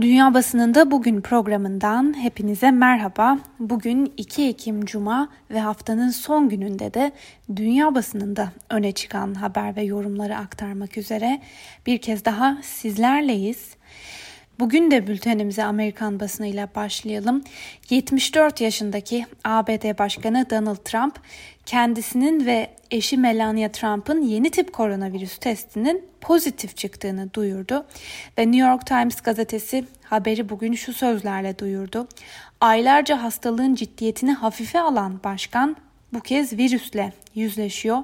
Dünya Basınında Bugün programından hepinize merhaba. Bugün 2 Ekim Cuma ve haftanın son gününde de dünya basınında öne çıkan haber ve yorumları aktarmak üzere bir kez daha sizlerleyiz. Bugün de bültenimize Amerikan basınıyla başlayalım. 74 yaşındaki ABD Başkanı Donald Trump kendisinin ve eşi Melania Trump'ın yeni tip koronavirüs testinin pozitif çıktığını duyurdu ve New York Times gazetesi haberi bugün şu sözlerle duyurdu. Aylarca hastalığın ciddiyetini hafife alan başkan bu kez virüsle yüzleşiyor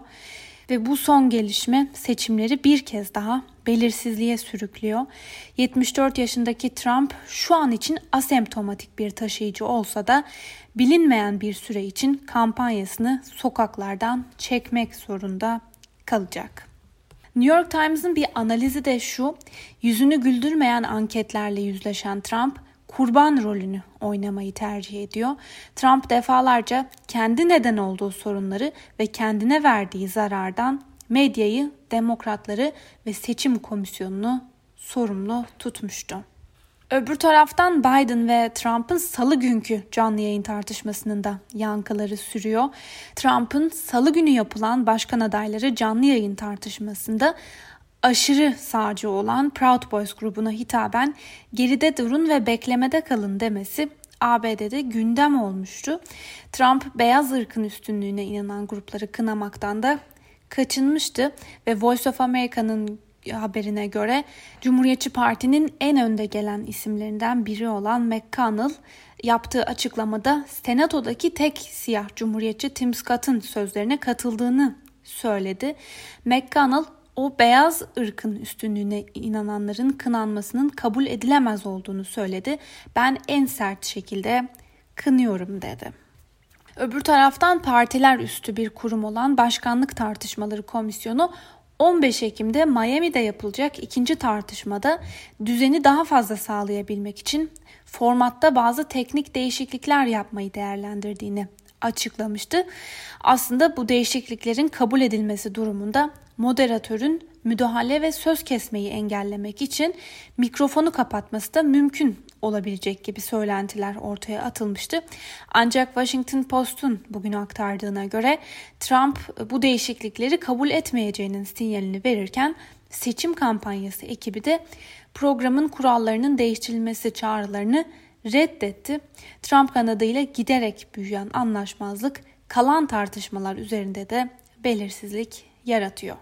ve bu son gelişme seçimleri bir kez daha belirsizliğe sürüklüyor. 74 yaşındaki Trump şu an için asemptomatik bir taşıyıcı olsa da bilinmeyen bir süre için kampanyasını sokaklardan çekmek zorunda kalacak. New York Times'ın bir analizi de şu, yüzünü güldürmeyen anketlerle yüzleşen Trump kurban rolünü oynamayı tercih ediyor. Trump defalarca kendi neden olduğu sorunları ve kendine verdiği zarardan medyayı, demokratları ve seçim komisyonunu sorumlu tutmuştu. Öbür taraftan Biden ve Trump'ın salı günkü canlı yayın tartışmasının da yankıları sürüyor. Trump'ın salı günü yapılan başkan adayları canlı yayın tartışmasında aşırı sağcı olan Proud Boys grubuna hitaben geride durun ve beklemede kalın demesi ABD'de gündem olmuştu. Trump beyaz ırkın üstünlüğüne inanan grupları kınamaktan da kaçınmıştı ve Voice of America'nın haberine göre Cumhuriyetçi Parti'nin en önde gelen isimlerinden biri olan McConnell yaptığı açıklamada Senato'daki tek siyah Cumhuriyetçi Tim Scott'ın sözlerine katıldığını söyledi. McConnell o beyaz ırkın üstünlüğüne inananların kınanmasının kabul edilemez olduğunu söyledi. Ben en sert şekilde kınıyorum dedi. Öbür taraftan partiler üstü bir kurum olan Başkanlık Tartışmaları Komisyonu 15 Ekim'de Miami'de yapılacak ikinci tartışmada düzeni daha fazla sağlayabilmek için formatta bazı teknik değişiklikler yapmayı değerlendirdiğini açıklamıştı. Aslında bu değişikliklerin kabul edilmesi durumunda moderatörün müdahale ve söz kesmeyi engellemek için mikrofonu kapatması da mümkün olabilecek gibi söylentiler ortaya atılmıştı. Ancak Washington Post'un bugün aktardığına göre Trump bu değişiklikleri kabul etmeyeceğinin sinyalini verirken seçim kampanyası ekibi de programın kurallarının değiştirilmesi çağrılarını reddetti. Trump kanadıyla giderek büyüyen anlaşmazlık kalan tartışmalar üzerinde de belirsizlik yaratıyor.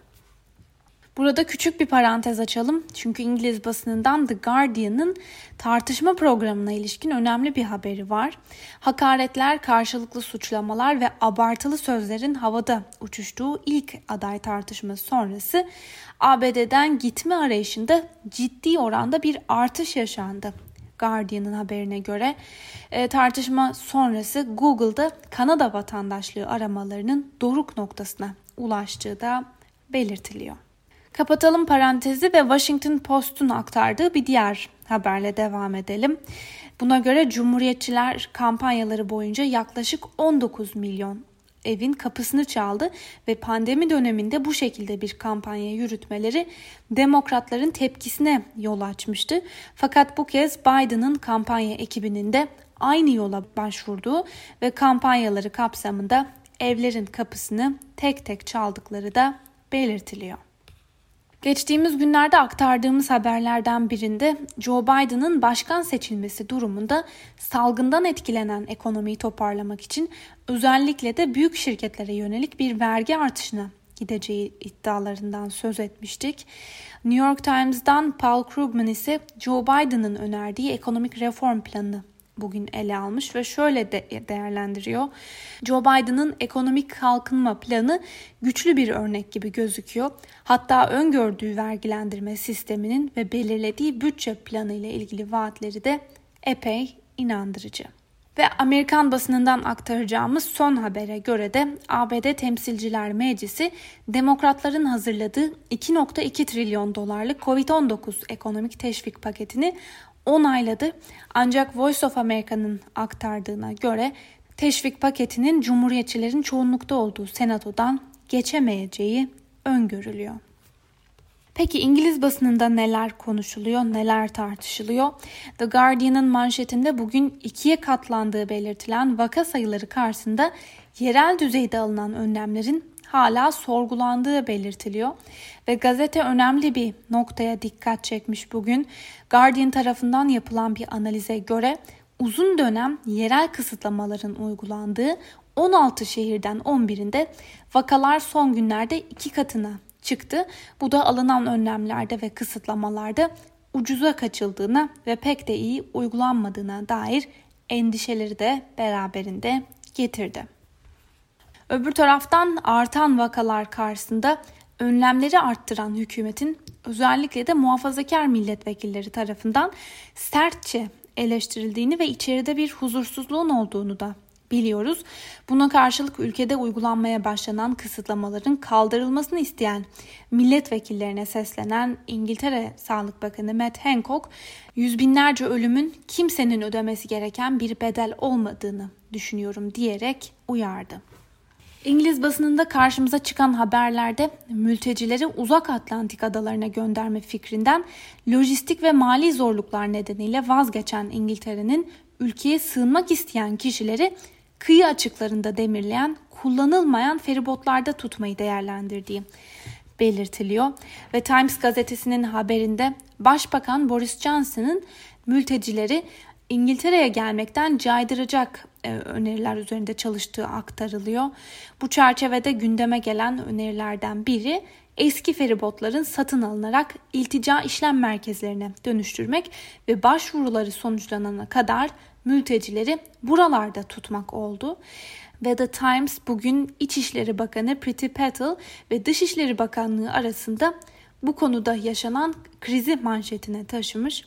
Burada küçük bir parantez açalım. Çünkü İngiliz basınından The Guardian'ın tartışma programına ilişkin önemli bir haberi var. Hakaretler, karşılıklı suçlamalar ve abartılı sözlerin havada uçuştuğu ilk aday tartışması sonrası ABD'den gitme arayışında ciddi oranda bir artış yaşandı. Guardian'ın haberine göre e, tartışma sonrası Google'da Kanada vatandaşlığı aramalarının doruk noktasına ulaştığı da belirtiliyor. Kapatalım parantezi ve Washington Post'un aktardığı bir diğer haberle devam edelim. Buna göre Cumhuriyetçiler kampanyaları boyunca yaklaşık 19 milyon evin kapısını çaldı ve pandemi döneminde bu şekilde bir kampanya yürütmeleri demokratların tepkisine yol açmıştı. Fakat bu kez Biden'ın kampanya ekibinin de aynı yola başvurduğu ve kampanyaları kapsamında evlerin kapısını tek tek çaldıkları da belirtiliyor. Geçtiğimiz günlerde aktardığımız haberlerden birinde Joe Biden'ın başkan seçilmesi durumunda salgından etkilenen ekonomiyi toparlamak için özellikle de büyük şirketlere yönelik bir vergi artışına gideceği iddialarından söz etmiştik. New York Times'dan Paul Krugman ise Joe Biden'ın önerdiği ekonomik reform planını bugün ele almış ve şöyle de değerlendiriyor. Joe Biden'ın ekonomik kalkınma planı güçlü bir örnek gibi gözüküyor. Hatta öngördüğü vergilendirme sisteminin ve belirlediği bütçe planı ile ilgili vaatleri de epey inandırıcı. Ve Amerikan basınından aktaracağımız son habere göre de ABD Temsilciler Meclisi demokratların hazırladığı 2.2 trilyon dolarlık Covid-19 ekonomik teşvik paketini onayladı. Ancak Voice of America'nın aktardığına göre teşvik paketinin Cumhuriyetçilerin çoğunlukta olduğu Senato'dan geçemeyeceği öngörülüyor. Peki İngiliz basınında neler konuşuluyor, neler tartışılıyor? The Guardian'ın manşetinde bugün ikiye katlandığı belirtilen vaka sayıları karşısında yerel düzeyde alınan önlemlerin hala sorgulandığı belirtiliyor ve gazete önemli bir noktaya dikkat çekmiş bugün. Guardian tarafından yapılan bir analize göre uzun dönem yerel kısıtlamaların uygulandığı 16 şehirden 11'inde vakalar son günlerde iki katına çıktı. Bu da alınan önlemlerde ve kısıtlamalarda ucuza kaçıldığına ve pek de iyi uygulanmadığına dair endişeleri de beraberinde getirdi. Öbür taraftan artan vakalar karşısında önlemleri arttıran hükümetin özellikle de muhafazakar milletvekilleri tarafından sertçe eleştirildiğini ve içeride bir huzursuzluğun olduğunu da biliyoruz. Buna karşılık ülkede uygulanmaya başlanan kısıtlamaların kaldırılmasını isteyen milletvekillerine seslenen İngiltere Sağlık Bakanı Matt Hancock, yüz binlerce ölümün kimsenin ödemesi gereken bir bedel olmadığını düşünüyorum diyerek uyardı. İngiliz basınında karşımıza çıkan haberlerde mültecileri uzak Atlantik adalarına gönderme fikrinden lojistik ve mali zorluklar nedeniyle vazgeçen İngiltere'nin ülkeye sığınmak isteyen kişileri kıyı açıklarında demirleyen kullanılmayan feribotlarda tutmayı değerlendirdiği belirtiliyor. Ve Times gazetesinin haberinde Başbakan Boris Johnson'ın mültecileri İngiltere'ye gelmekten caydıracak öneriler üzerinde çalıştığı aktarılıyor. Bu çerçevede gündeme gelen önerilerden biri eski feribotların satın alınarak iltica işlem merkezlerine dönüştürmek ve başvuruları sonuçlanana kadar mültecileri buralarda tutmak oldu. Ve The Times bugün İçişleri Bakanı Priti Patel ve Dışişleri Bakanlığı arasında bu konuda yaşanan krizi manşetine taşımış.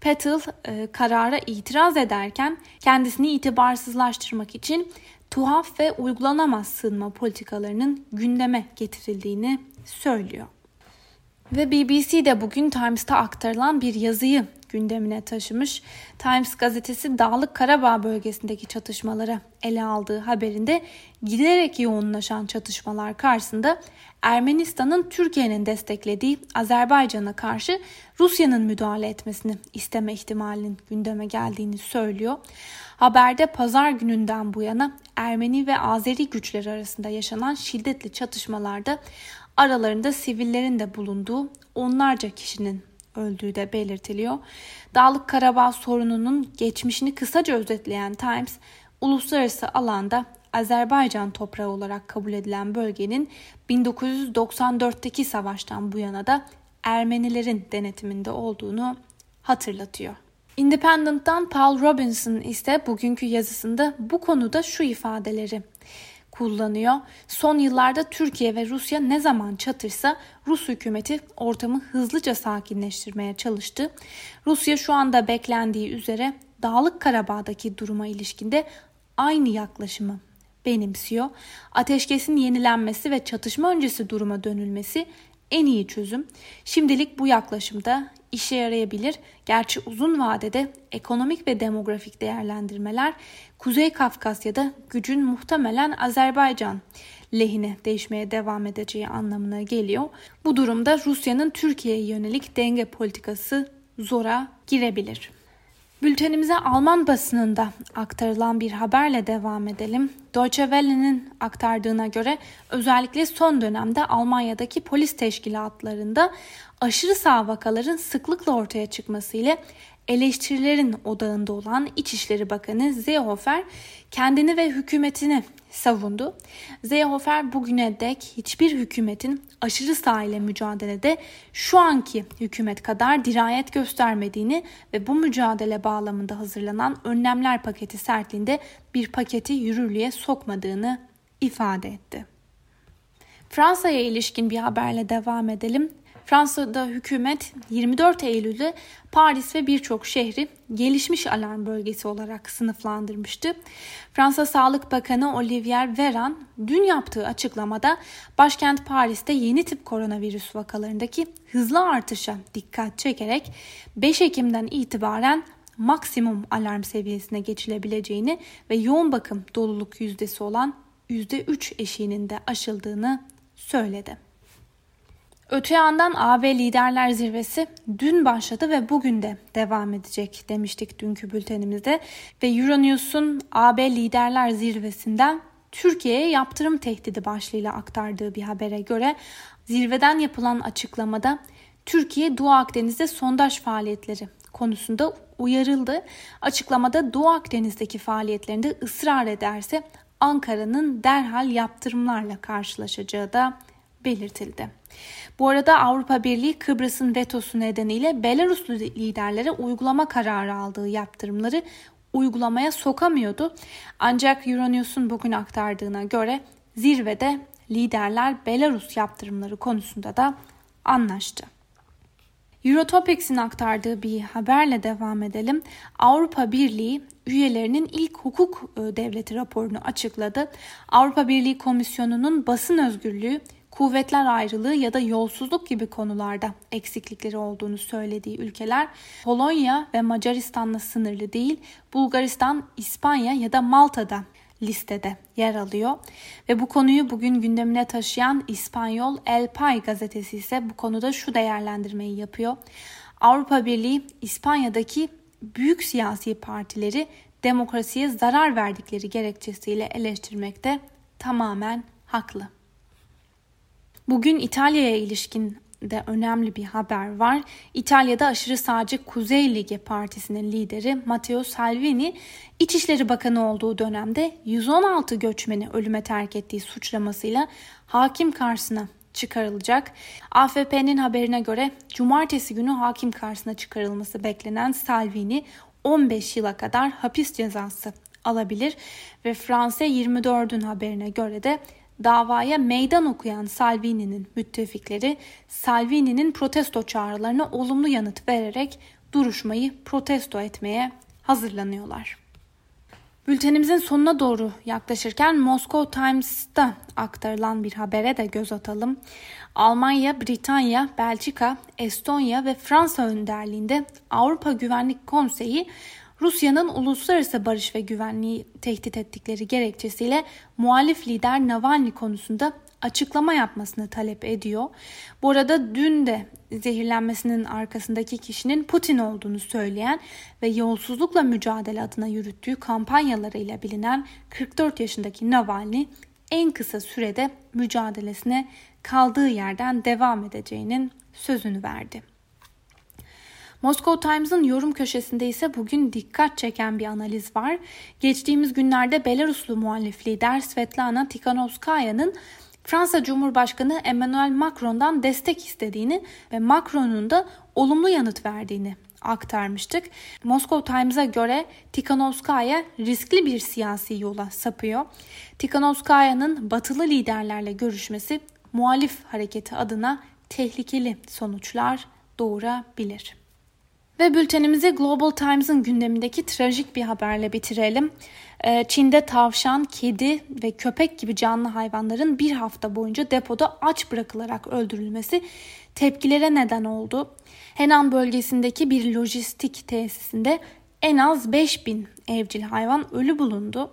Patel e, karara itiraz ederken kendisini itibarsızlaştırmak için tuhaf ve uygulanamaz sığınma politikalarının gündeme getirildiğini söylüyor. Ve BBC de bugün Times'ta aktarılan bir yazıyı gündemine taşımış. Times gazetesi Dağlık Karabağ bölgesindeki çatışmalara ele aldığı haberinde giderek yoğunlaşan çatışmalar karşısında Ermenistan'ın Türkiye'nin desteklediği Azerbaycan'a karşı Rusya'nın müdahale etmesini isteme ihtimalinin gündeme geldiğini söylüyor. Haberde pazar gününden bu yana Ermeni ve Azeri güçler arasında yaşanan şiddetli çatışmalarda aralarında sivillerin de bulunduğu onlarca kişinin öldüğü de belirtiliyor. Dağlık Karabağ sorununun geçmişini kısaca özetleyen Times, uluslararası alanda Azerbaycan toprağı olarak kabul edilen bölgenin 1994'teki savaştan bu yana da Ermenilerin denetiminde olduğunu hatırlatıyor. Independent'tan Paul Robinson ise bugünkü yazısında bu konuda şu ifadeleri kullanıyor. Son yıllarda Türkiye ve Rusya ne zaman çatırsa Rus hükümeti ortamı hızlıca sakinleştirmeye çalıştı. Rusya şu anda beklendiği üzere Dağlık Karabağ'daki duruma ilişkinde aynı yaklaşımı benimsiyor. Ateşkesin yenilenmesi ve çatışma öncesi duruma dönülmesi en iyi çözüm. Şimdilik bu yaklaşımda işe yarayabilir. Gerçi uzun vadede ekonomik ve demografik değerlendirmeler Kuzey Kafkasya'da gücün muhtemelen Azerbaycan lehine değişmeye devam edeceği anlamına geliyor. Bu durumda Rusya'nın Türkiye'ye yönelik denge politikası zora girebilir. Bültenimize Alman basınında aktarılan bir haberle devam edelim. Deutsche Welle'nin aktardığına göre özellikle son dönemde Almanya'daki polis teşkilatlarında aşırı sağ vakaların sıklıkla ortaya çıkması ile eleştirilerin odağında olan İçişleri Bakanı Seehofer kendini ve hükümetini savundu. Seehofer bugüne dek hiçbir hükümetin aşırı sağ ile mücadelede şu anki hükümet kadar dirayet göstermediğini ve bu mücadele bağlamında hazırlanan önlemler paketi sertliğinde bir paketi yürürlüğe sokmadığını ifade etti. Fransa'ya ilişkin bir haberle devam edelim. Fransa'da hükümet 24 Eylül'de Paris ve birçok şehri gelişmiş alarm bölgesi olarak sınıflandırmıştı. Fransa Sağlık Bakanı Olivier Veran dün yaptığı açıklamada başkent Paris'te yeni tip koronavirüs vakalarındaki hızlı artışa dikkat çekerek 5 Ekim'den itibaren maksimum alarm seviyesine geçilebileceğini ve yoğun bakım doluluk yüzdesi olan %3 eşiğinin de aşıldığını söyledi. Öte yandan AB Liderler Zirvesi dün başladı ve bugün de devam edecek demiştik dünkü bültenimizde. Ve Euronews'un AB Liderler Zirvesi'nden Türkiye'ye yaptırım tehdidi başlığıyla aktardığı bir habere göre zirveden yapılan açıklamada Türkiye Doğu Akdeniz'de sondaj faaliyetleri konusunda uyarıldı. Açıklamada Doğu Akdeniz'deki faaliyetlerinde ısrar ederse Ankara'nın derhal yaptırımlarla karşılaşacağı da belirtildi. Bu arada Avrupa Birliği Kıbrıs'ın vetosu nedeniyle Belaruslu liderlere uygulama kararı aldığı yaptırımları uygulamaya sokamıyordu. Ancak Euronews'un bugün aktardığına göre zirvede liderler Belarus yaptırımları konusunda da anlaştı. Eurotopics'in aktardığı bir haberle devam edelim. Avrupa Birliği üyelerinin ilk hukuk e, devleti raporunu açıkladı. Avrupa Birliği Komisyonu'nun basın özgürlüğü, kuvvetler ayrılığı ya da yolsuzluk gibi konularda eksiklikleri olduğunu söylediği ülkeler Polonya ve Macaristan'la sınırlı değil, Bulgaristan, İspanya ya da Malta'da listede yer alıyor. Ve bu konuyu bugün gündemine taşıyan İspanyol El Pay gazetesi ise bu konuda şu değerlendirmeyi yapıyor. Avrupa Birliği İspanya'daki büyük siyasi partileri demokrasiye zarar verdikleri gerekçesiyle eleştirmekte tamamen haklı. Bugün İtalya'ya ilişkin de önemli bir haber var. İtalya'da aşırı sağcı Kuzey Ligi Partisi'nin lideri Matteo Salvini, İçişleri Bakanı olduğu dönemde 116 göçmeni ölüme terk ettiği suçlamasıyla hakim karşısına çıkarılacak. AFP'nin haberine göre cumartesi günü hakim karşısına çıkarılması beklenen Salvini 15 yıla kadar hapis cezası alabilir ve Fransa 24'ün haberine göre de davaya meydan okuyan Salvini'nin müttefikleri Salvini'nin protesto çağrılarına olumlu yanıt vererek duruşmayı protesto etmeye hazırlanıyorlar. Bültenimizin sonuna doğru yaklaşırken Moscow Times'ta aktarılan bir habere de göz atalım. Almanya, Britanya, Belçika, Estonya ve Fransa önderliğinde Avrupa Güvenlik Konseyi Rusya'nın uluslararası barış ve güvenliği tehdit ettikleri gerekçesiyle muhalif lider Navalny konusunda açıklama yapmasını talep ediyor. Bu arada dün de zehirlenmesinin arkasındaki kişinin Putin olduğunu söyleyen ve yolsuzlukla mücadele adına yürüttüğü kampanyalarıyla bilinen 44 yaşındaki Navalny en kısa sürede mücadelesine kaldığı yerden devam edeceğinin sözünü verdi. Moscow Times'ın yorum köşesinde ise bugün dikkat çeken bir analiz var. Geçtiğimiz günlerde Belaruslu muhalif lider Svetlana Tikhanovskaya'nın Fransa Cumhurbaşkanı Emmanuel Macron'dan destek istediğini ve Macron'un da olumlu yanıt verdiğini aktarmıştık. Moscow Times'a göre Tikhanovskaya riskli bir siyasi yola sapıyor. Tikhanovskaya'nın batılı liderlerle görüşmesi muhalif hareketi adına tehlikeli sonuçlar doğurabilir. Ve bültenimizi Global Times'ın gündemindeki trajik bir haberle bitirelim. Ee, Çin'de tavşan, kedi ve köpek gibi canlı hayvanların bir hafta boyunca depoda aç bırakılarak öldürülmesi tepkilere neden oldu. Henan bölgesindeki bir lojistik tesisinde en az 5000 evcil hayvan ölü bulundu.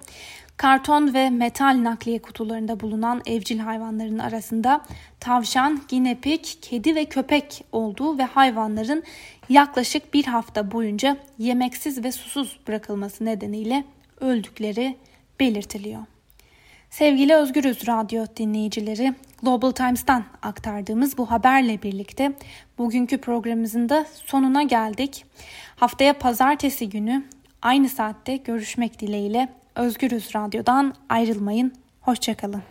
Karton ve metal nakliye kutularında bulunan evcil hayvanların arasında tavşan, ginepik, kedi ve köpek olduğu ve hayvanların yaklaşık bir hafta boyunca yemeksiz ve susuz bırakılması nedeniyle öldükleri belirtiliyor. Sevgili Özgürüz Radyo dinleyicileri, Global Times'tan aktardığımız bu haberle birlikte bugünkü programımızın da sonuna geldik. Haftaya pazartesi günü aynı saatte görüşmek dileğiyle Özgürüz Radyo'dan ayrılmayın. Hoşçakalın.